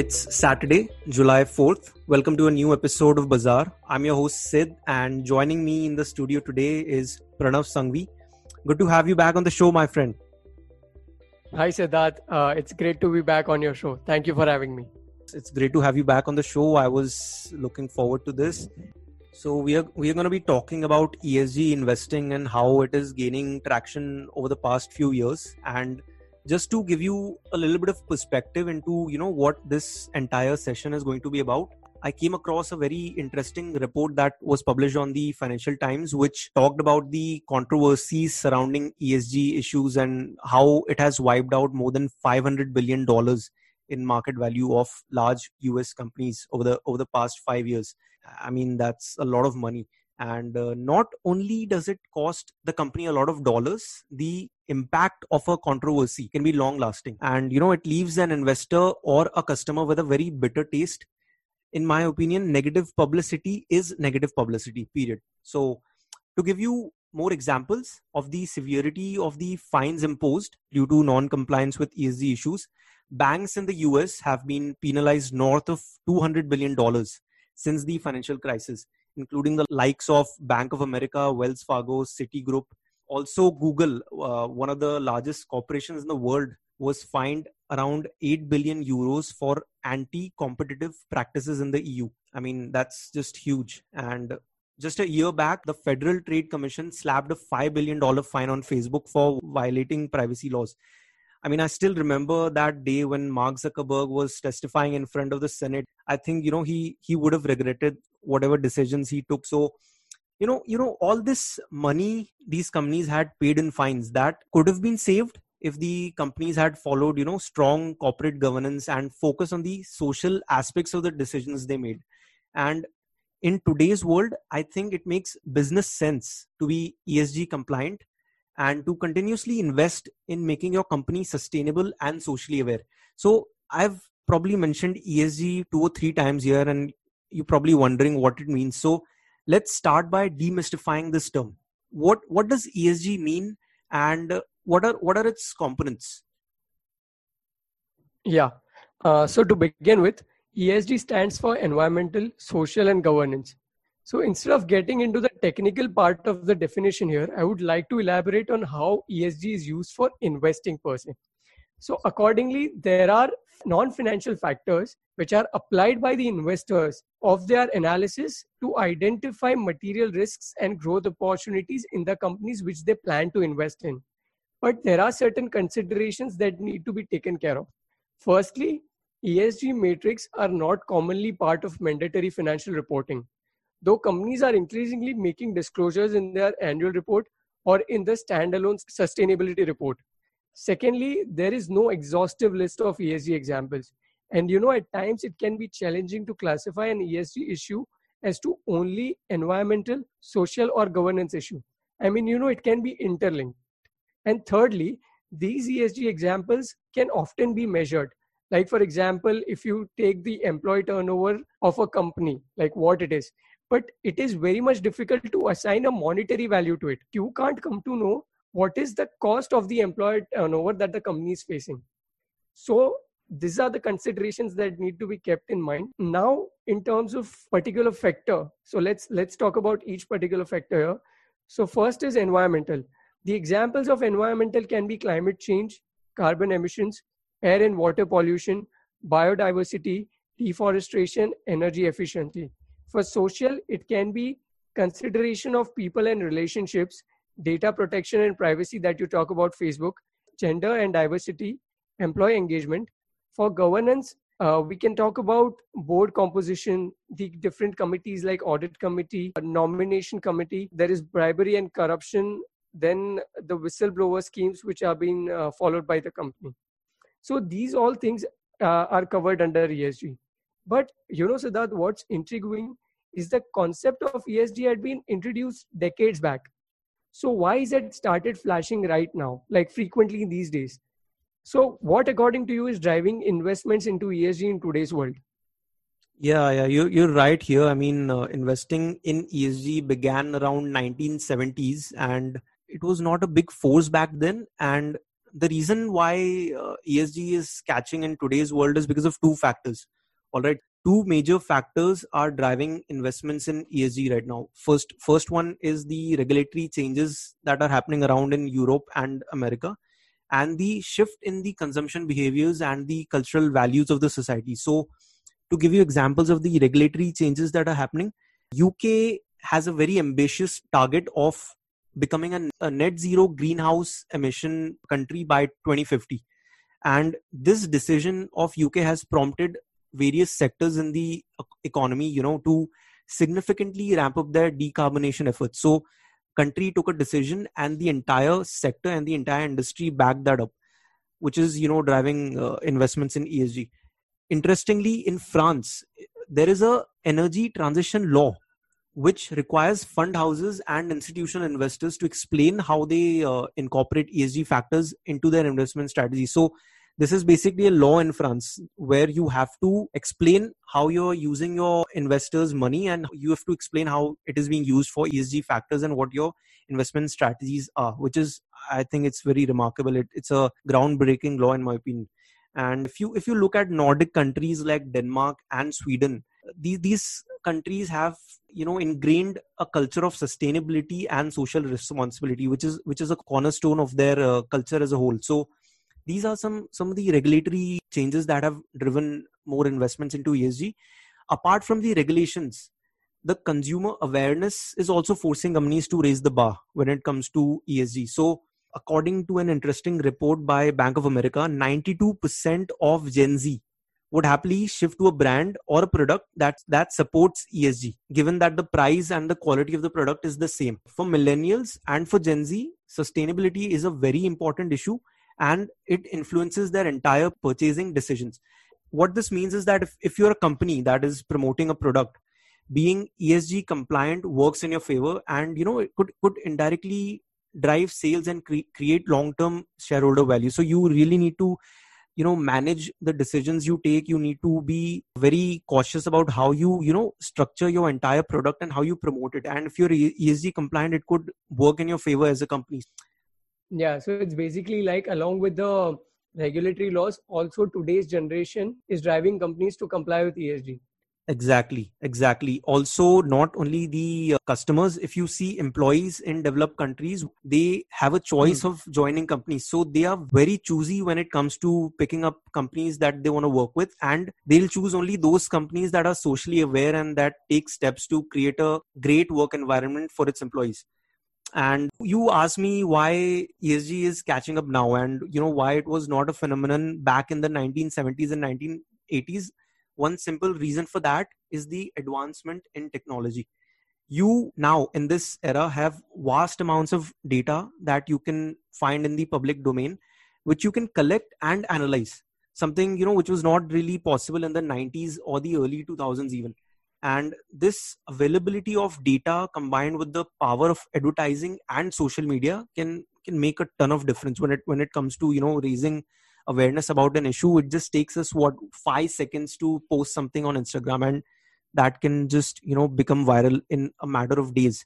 It's Saturday, July 4th. Welcome to a new episode of Bazaar. I'm your host Sid, and joining me in the studio today is Pranav Sangvi. Good to have you back on the show, my friend. Hi, Siddharth. Uh, it's great to be back on your show. Thank you for having me. It's great to have you back on the show. I was looking forward to this. So we are we are going to be talking about ESG investing and how it is gaining traction over the past few years and just to give you a little bit of perspective into you know what this entire session is going to be about i came across a very interesting report that was published on the financial times which talked about the controversies surrounding esg issues and how it has wiped out more than 500 billion dollars in market value of large us companies over the over the past 5 years. I mean that's a lot of money and uh, not only does it cost the company a lot of dollars the impact of a controversy can be long lasting and you know it leaves an investor or a customer with a very bitter taste. In my opinion negative publicity is negative publicity period. So to give you more examples of the severity of the fines imposed due to non compliance with ESG issues banks in the US have been penalized north of 200 billion dollars since the financial crisis including the likes of Bank of America, Wells Fargo, Citigroup. Also, Google, uh, one of the largest corporations in the world, was fined around 8 billion euros for anti competitive practices in the EU. I mean, that's just huge. And just a year back, the Federal Trade Commission slapped a $5 billion fine on Facebook for violating privacy laws. I mean, I still remember that day when Mark Zuckerberg was testifying in front of the Senate. I think you know he he would have regretted whatever decisions he took. So, you know, you know, all this money these companies had paid in fines that could have been saved if the companies had followed, you know, strong corporate governance and focus on the social aspects of the decisions they made. And in today's world, I think it makes business sense to be ESG compliant and to continuously invest in making your company sustainable and socially aware. So I've probably mentioned ESG two or three times here, and you're probably wondering what it means. So let's start by demystifying this term. What what does ESG mean, and what are what are its components? Yeah. Uh, so to begin with, ESG stands for environmental, social, and governance. So instead of getting into the technical part of the definition here, I would like to elaborate on how ESG is used for investing per se. So accordingly, there are non-financial factors which are applied by the investors of their analysis to identify material risks and growth opportunities in the companies which they plan to invest in. But there are certain considerations that need to be taken care of. Firstly, ESG metrics are not commonly part of mandatory financial reporting though companies are increasingly making disclosures in their annual report or in the standalone sustainability report. Secondly, there is no exhaustive list of ESG examples. And you know, at times it can be challenging to classify an ESG issue as to only environmental, social, or governance issue. I mean, you know, it can be interlinked. And thirdly, these ESG examples can often be measured. Like, for example, if you take the employee turnover of a company, like what it is, but it is very much difficult to assign a monetary value to it. You can't come to know what is the cost of the employee turnover that the company is facing. So these are the considerations that need to be kept in mind. Now, in terms of particular factor, so let's let's talk about each particular factor here. So first is environmental. The examples of environmental can be climate change, carbon emissions, air and water pollution, biodiversity, deforestation, energy efficiency. For social, it can be consideration of people and relationships, data protection and privacy that you talk about Facebook, gender and diversity, employee engagement. For governance, uh, we can talk about board composition, the different committees like audit committee, nomination committee. There is bribery and corruption. Then the whistleblower schemes which are being uh, followed by the company. So these all things uh, are covered under ESG. But you know, Siddharth, what's intriguing is the concept of ESG had been introduced decades back. So why is it started flashing right now, like frequently these days? So what, according to you, is driving investments into ESG in today's world? Yeah, yeah, you you're right here. I mean, uh, investing in ESG began around 1970s, and it was not a big force back then. And the reason why uh, ESG is catching in today's world is because of two factors. All right, two major factors are driving investments in ESG right now. First, first one is the regulatory changes that are happening around in Europe and America, and the shift in the consumption behaviors and the cultural values of the society. So, to give you examples of the regulatory changes that are happening, UK has a very ambitious target of becoming a, a net zero greenhouse emission country by 2050 and this decision of uk has prompted various sectors in the economy you know to significantly ramp up their decarbonation efforts. So country took a decision and the entire sector and the entire industry backed that up which is you know driving uh, investments in esg interestingly in france there is a energy transition law which requires fund houses and institutional investors to explain how they uh, incorporate esg factors into their investment strategy. So this is basically a law in France where you have to explain how you're using your investors' money and you have to explain how it is being used for ESG factors and what your investment strategies are, which is, I think, it's very remarkable. It, it's a groundbreaking law, in my opinion. And if you if you look at Nordic countries like Denmark and Sweden, these these countries have you know ingrained a culture of sustainability and social responsibility, which is which is a cornerstone of their uh, culture as a whole. So these are some some of the regulatory changes that have driven more investments into esg apart from the regulations the consumer awareness is also forcing companies to raise the bar when it comes to esg so according to an interesting report by bank of america 92% of gen z would happily shift to a brand or a product that that supports ESG given that the price and the quality of the product is the same. For millennials and for gen z sustainability is a very important issue and it influences their entire purchasing decisions. What this means is that if, if you're a company that is promoting a product being esg compliant works in your favor and you know it could could indirectly drive sales and cre- create long term shareholder value. So you really need to you know manage the decisions you take. You need to be very cautious about how you you know structure your entire product and how you promote it. And if you're esg compliant it could work in your favor as a company yeah, so it's basically like along with the regulatory laws, also today's generation is driving companies to comply with ESG. Exactly, exactly. Also, not only the uh, customers, if you see employees in developed countries, they have a choice mm. of joining companies. So they are very choosy when it comes to picking up companies that they want to work with. And they'll choose only those companies that are socially aware and that take steps to create a great work environment for its employees and you asked me why esg is catching up now and you know why it was not a phenomenon back in the 1970s and 1980s one simple reason for that is the advancement in technology. You now in this era have vast amounts of data that you can find in the public domain which you can collect and analyze. Something you know which was not really possible in the 90s or the early 2000s even and this availability of data combined with the power of advertising and social media can can make a ton of difference when it when it comes to you know raising awareness about an issue it just takes us what 5 seconds to post something on instagram and that can just you know become viral in a matter of days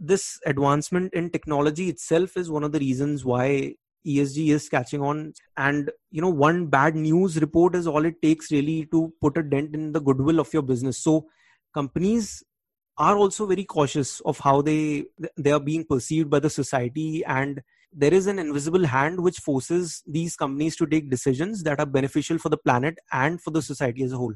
this advancement in technology itself is one of the reasons why ESG is catching on. And you know, one bad news report is all it takes really to put a dent in the goodwill of your business. So companies are also very cautious of how they they are being perceived by the society and there is an invisible hand which forces these companies to take decisions that are beneficial for the planet and for the society as a whole.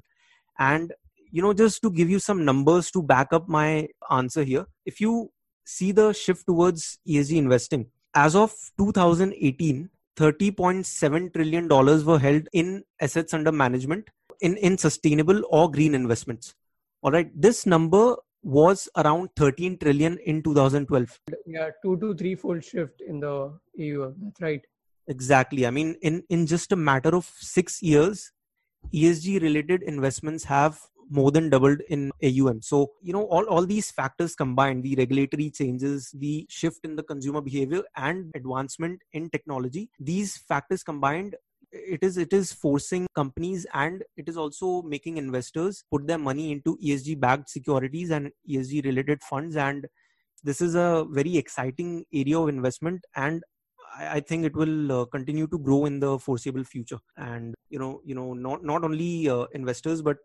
And you know just to give you some numbers to back up my answer here if you see the shift towards esg investing as of 2018 30.7 trillion dollars were held in assets under management in in sustainable or green investments all right. This number was around 13 trillion in 2012 yeah two to three fold shift in the eu that's right. Exactly. I mean in in just a matter of 6 years esg related investments have more than doubled in AUM. So, you know, all, all these factors combined, the regulatory changes, the shift in the consumer behavior and advancement in technology, these factors combined it is it is forcing companies and it is also making investors put their money into esg backed securities and esg related funds and this is a very exciting area of investment and I, think it will uh, continue to grow in the foreseeable future. And you know, you know, not not only uh, investors but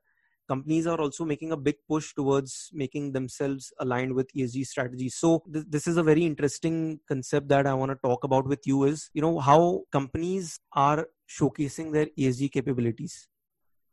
companies are also making a big push towards making themselves aligned with esg strategies so th- this is a very interesting concept that i want to talk about with you is you know how companies are showcasing their esg capabilities.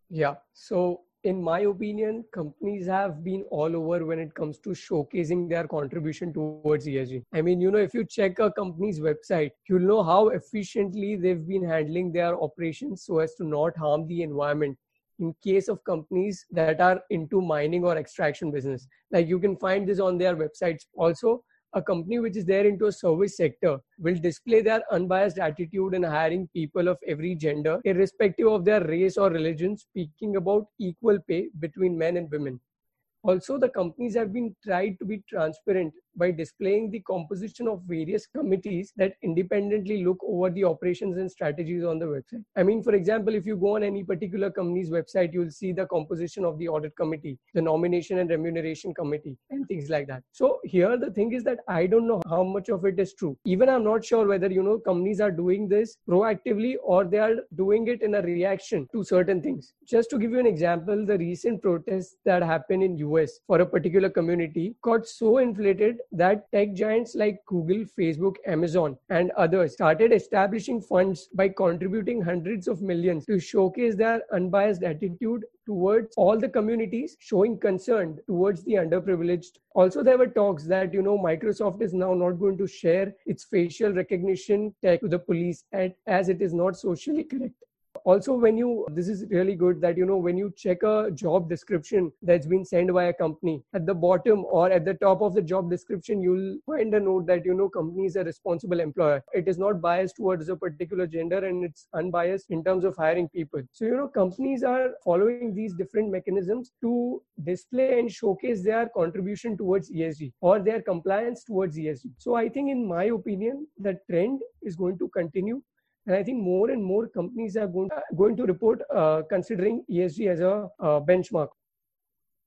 Yeah. So in my opinion, companies have been all over when it comes to showcasing their contribution towards ESG. I mean, you know, if you check a company's website, you'll know how efficiently they've been handling their operations so as to not harm the environment in case of companies that are into mining or extraction business. Like you can find this on their websites also a company which is there into a service sector will display their unbiased attitude in hiring people of every gender irrespective of their race or religion speaking about equal pay between men and women. Also the companies have been tried to be transparent by displaying the composition of various committees that independently look over the operations and strategies on the website. I mean, for example, if you go on any particular company's website, you'll see the composition of the audit committee, the nomination and remuneration committee, and things like that. So here the thing is that I don't know how much of it is true. Even I'm not sure whether you know companies are doing this proactively or they are doing it in a reaction to certain things. Just to give you an example, the recent protests that happened in US for a particular community got so inflated that tech giants like Google, Facebook, Amazon, and others started establishing funds by contributing hundreds of millions to showcase their unbiased attitude towards all the communities showing concern towards the underprivileged. Also there were talks that you know microsoft is now not going to share its facial recognition tech to the police as it is not socially correct also when you this is really good that you know when you check a job description that's been sent by a company at the bottom or at the top of the job description you'll find a note that you know company is a responsible employer. It is not biased towards a particular gender and it's unbiased in terms of hiring people. So you know companies are following these different mechanisms to display and showcase their contribution towards esg or their compliance towards esg so i think in my opinion the trend is going to continue and I think more and more companies are going, uh, going to report uh, considering ESG as a uh, benchmark.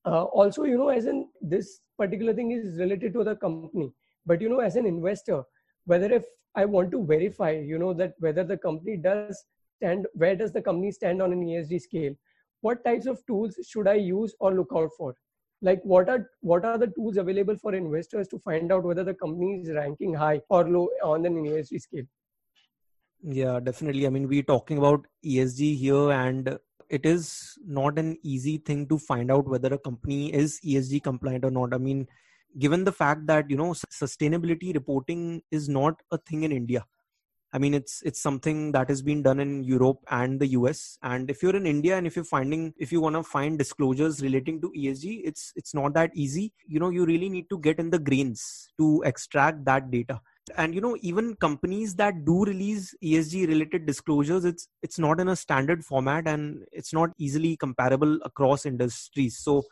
Uh, also, you know, as in this particular thing is related to the company, but you know, as an investor, whether if I want to verify, you know, that whether the company does stand, where does the company stand on an ESG scale? What types of tools should I use or look out for? like what are what are the tools available for investors to find out whether the company is ranking high or low on an ESG scale? Yeah, definitely. I mean, we're talking about ESG here, and it is not an easy thing to find out whether a company is ESG compliant or not. I mean, given the fact that you know sustainability reporting is not a thing in India. I mean, it's it's something that has been done in Europe and the US. And if you're in India and if you're finding if you want to find disclosures relating to ESG, it's it's not that easy. You know, you really need to get in the grains to extract that data and you know even companies that do release esg related disclosures it's it's not in a standard format and it's not easily comparable across industries. So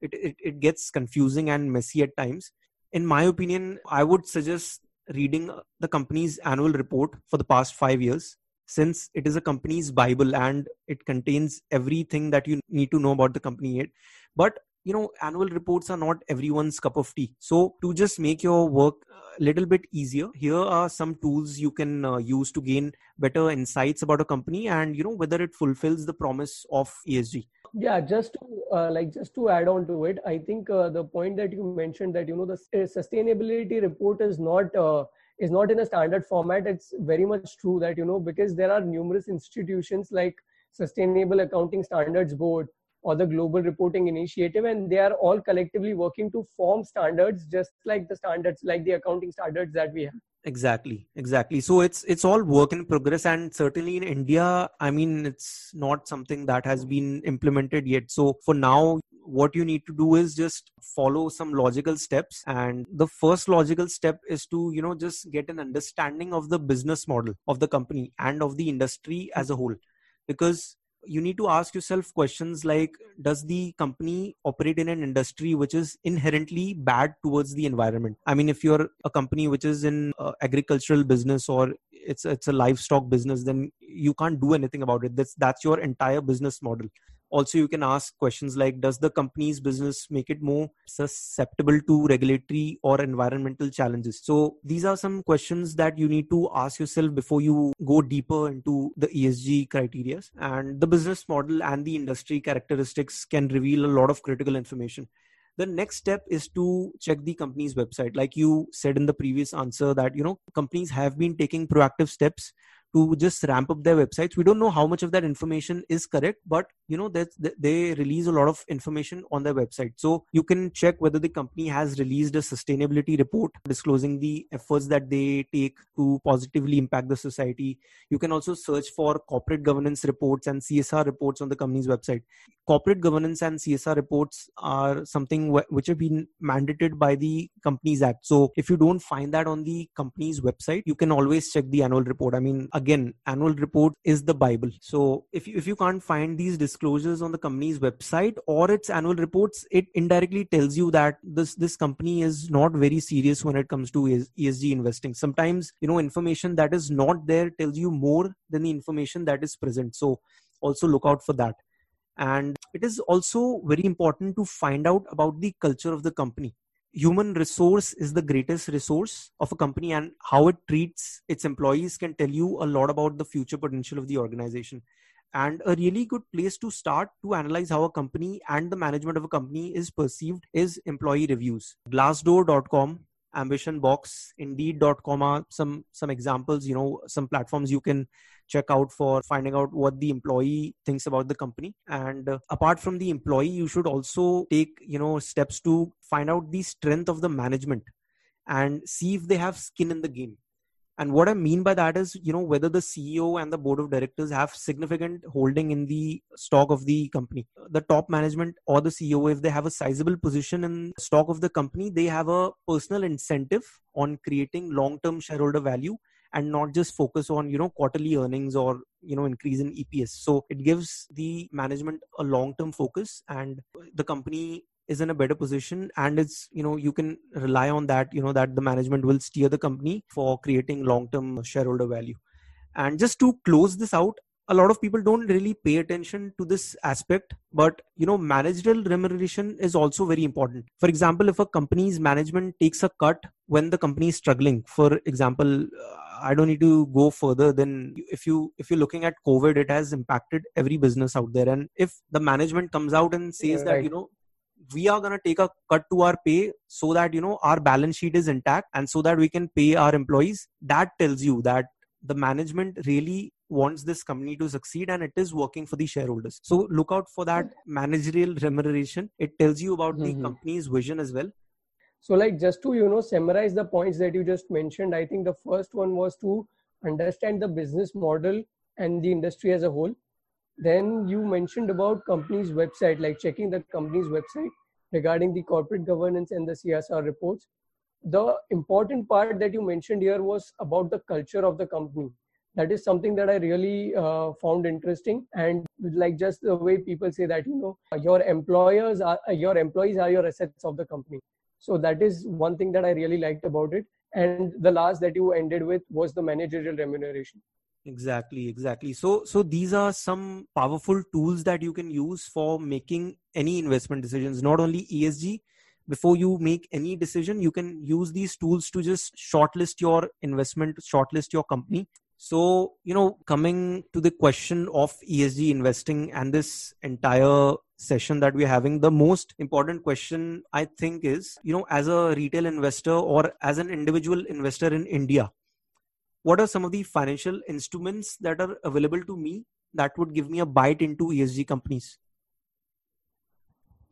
it, it, it gets confusing and messy at times. In my opinion i would suggest reading uh, the company's annual report for the past 5 years since it is a company's bible and it contains everything that you need to know about the company but you know annual reports are not everyone's cup of tea. So to just make your work a little bit easier here are some tools you can uh, use to gain better insights about a company and you know whether it fulfills the promise of esg yeah just to uh, like just to add on to it i think uh, the point that you mentioned that you know the sustainability report is not uh, is not in a standard format. It's very much true that you know because there are numerous institutions like sustainable accounting standards board or the global reporting initiative and they are all collectively working to form standards just like the standards like the accounting standards that we have. Exactly exactly. So it's it's all work in progress and certainly in india i mean it's not something that has been implemented yet. So for now what you need to do is just follow some logical steps and the first logical step is to you know just get an understanding of the business model of the company and of the industry as a whole. Because you need to ask yourself questions like does the company operate in an industry which is inherently bad towards the environment? I mean if you're a company which is in uh, agricultural business or it's it's a livestock business then you can't do anything about it. That's that's your entire business model also you can ask questions like does the company's business make it more susceptible to regulatory or environmental challenges? So these are some questions that you need to ask yourself before you go deeper into the esg criteria. And the business model and the industry characteristics can reveal a lot of critical information. The next step is to check the company's website. Like you said in the previous answer that you know companies have been taking proactive steps to just ramp up their websites. We don't know how much of that information is correct but you know that they release a lot of information on their website. So you can check whether the company has released a sustainability report disclosing the efforts that they take to positively impact the society. You can also search for corporate governance reports and csr reports on the company's website. Corporate governance and csr reports are something wh- which have been mandated by the companies act. So if you don't find that on the company's website you can always check the annual report. I mean again annual report is the bible. So if you, if you can't find these disclosures on the company's website or its annual reports it indirectly tells you that this this company is not very serious when it comes to esg investing. Sometimes you know information that is not there tells you more than the information that is present. So also look out for that. And it is also very important to find out about the culture of the company. Human resource is the greatest resource of a company and how it treats its employees can tell you a lot about the future potential of the organization and a really good place to start to analyze how a company and the management of a company is perceived is employee reviews. Glassdoor.com ambition box indeed.com are some some examples you know some platforms you can check out for finding out what the employee thinks about the company. And uh, apart from the employee you should also take you know steps to find out the strength of the management and see if they have skin in the game and what i mean by that is you know whether the ceo and the board of directors have significant holding in the stock of the company. The top management or the ceo if they have a sizable position in stock of the company they have a personal incentive on creating long term shareholder value and not just focus on you know quarterly earnings or you know increase in eps so it gives the management a long term focus and the company is in a better position and it's you know you can rely on that you know that the management will steer the company for creating long term shareholder value. And just to close this out a lot of people don't really pay attention to this aspect but you know managerial remuneration is also very important. For example if a company's management takes a cut when the company is struggling for example uh, i don't need to go further than if you if you're looking at covid it has impacted every business out there. And if the management comes out and says yeah, that right. you know we are going to take a cut to our pay so that you know our balance sheet is intact and so that we can pay our employees. That tells you that the management really wants this company to succeed and it is working for the shareholders. So look out for that managerial remuneration. It tells you about mm-hmm. the company's vision as well. So like just to you know summarize the points that you just mentioned i think the first one was to understand the business model and the industry as a whole then you mentioned about company's website, like checking the company's website regarding the corporate governance and the CSR reports. The important part that you mentioned here was about the culture of the company. That is something that I really uh, found interesting, and like just the way people say that you know your employers are your employees are your assets of the company. So that is one thing that I really liked about it. And the last that you ended with was the managerial remuneration exactly exactly. So so these are some powerful tools that you can use for making any investment decisions. Not only esg before you make any decision you can use these tools to just shortlist your investment shortlist your company. So you know coming to the question of esg investing and this entire session that we're having the most important question i think is you know as a retail investor or as an individual investor in india what are some of the financial instruments that are available to me that would give me a bite into ESG companies?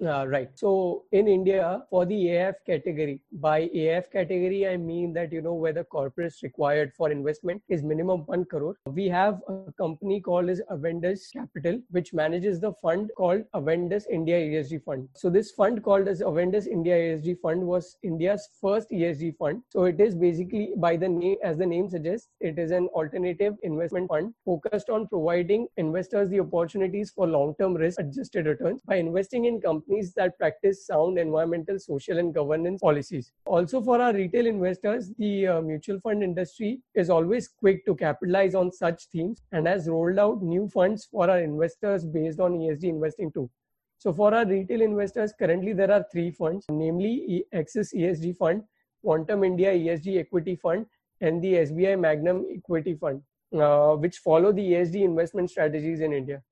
Uh, right. So in India, for the AIF category, by AIF category, I mean that, you know, where the corporates required for investment is minimum 1 crore. We have a company called as Avendus Capital, which manages the fund called Avendus India ESG Fund. So this fund called as Avendus India ESG Fund was India's first ESG fund. So it is basically by the name, as the name suggests, it is an alternative investment fund focused on providing investors the opportunities for long-term risk adjusted returns by investing in companies companies that practice sound environmental, social, and governance policies. Also, for our retail investors, the uh, mutual fund industry is always quick to capitalize on such themes and has rolled out new funds for our investors based on ESG investing too. So, for our retail investors, currently there are three funds, namely Axis ESG Fund, Quantum India ESG Equity Fund, and the SBI Magnum Equity Fund, uh, which follow the ESG investment strategies in India.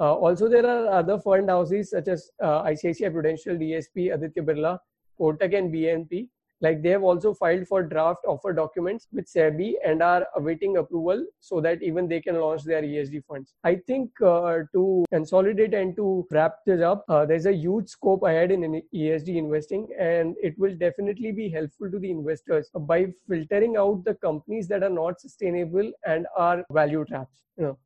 Uh, also, there are other fund houses such as uh, ICICI Prudential, DSP, Aditya Birla, Kotak, and BNP, like they have also filed for draft offer documents with SEBI and are awaiting approval so that even they can launch their ESG funds. I think uh, to consolidate and to wrap this up, uh, there's a huge scope ahead in ESG investing, and it will definitely be helpful to the investors by filtering out the companies that are not sustainable and are value traps. You know.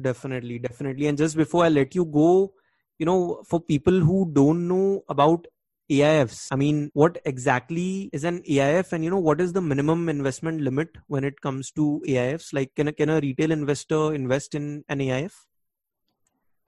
Definitely, definitely. And just before I let you go, you know, for people who don't know about AIFs. I mean, what exactly is an AIF, and you know, what is the minimum investment limit when it comes to AIFs? Like, can a, can a retail investor invest in an AIF?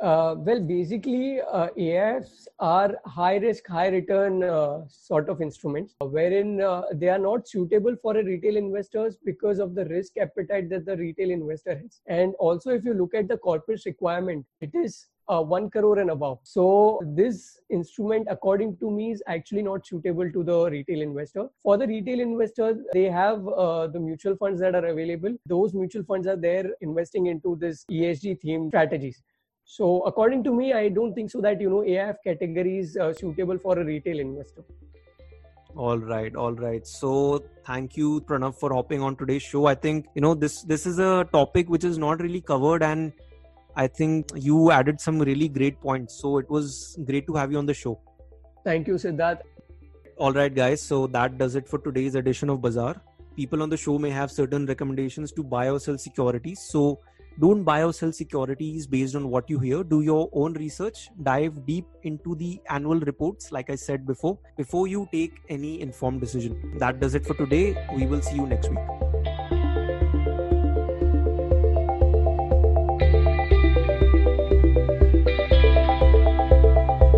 Uh, well, basically, uh, AIFs are high risk, high return uh, sort of instruments, wherein uh, they are not suitable for a retail investors because of the risk appetite that the retail investor has. And also, if you look at the corporate requirement, it is uh, 1 crore and above. So this instrument, according to me, is actually not suitable to the retail investor. For the retail investors, they have uh, the mutual funds that are available. Those mutual funds are there investing into this ESG theme strategies. So according to me, I don't think so that you know AIF category is uh, suitable for a retail investor. All right, all right. So thank you, Pranav, for hopping on today's show. I think you know this this is a topic which is not really covered and I think you added some really great points. So it was great to have you on the show. Thank you, Siddharth. All right, guys. So that does it for today's edition of Bazaar. People on the show may have certain recommendations to buy or sell securities. So don't buy or sell securities based on what you hear. Do your own research. Dive deep into the annual reports, like I said before, before you take any informed decision. That does it for today. We will see you next week.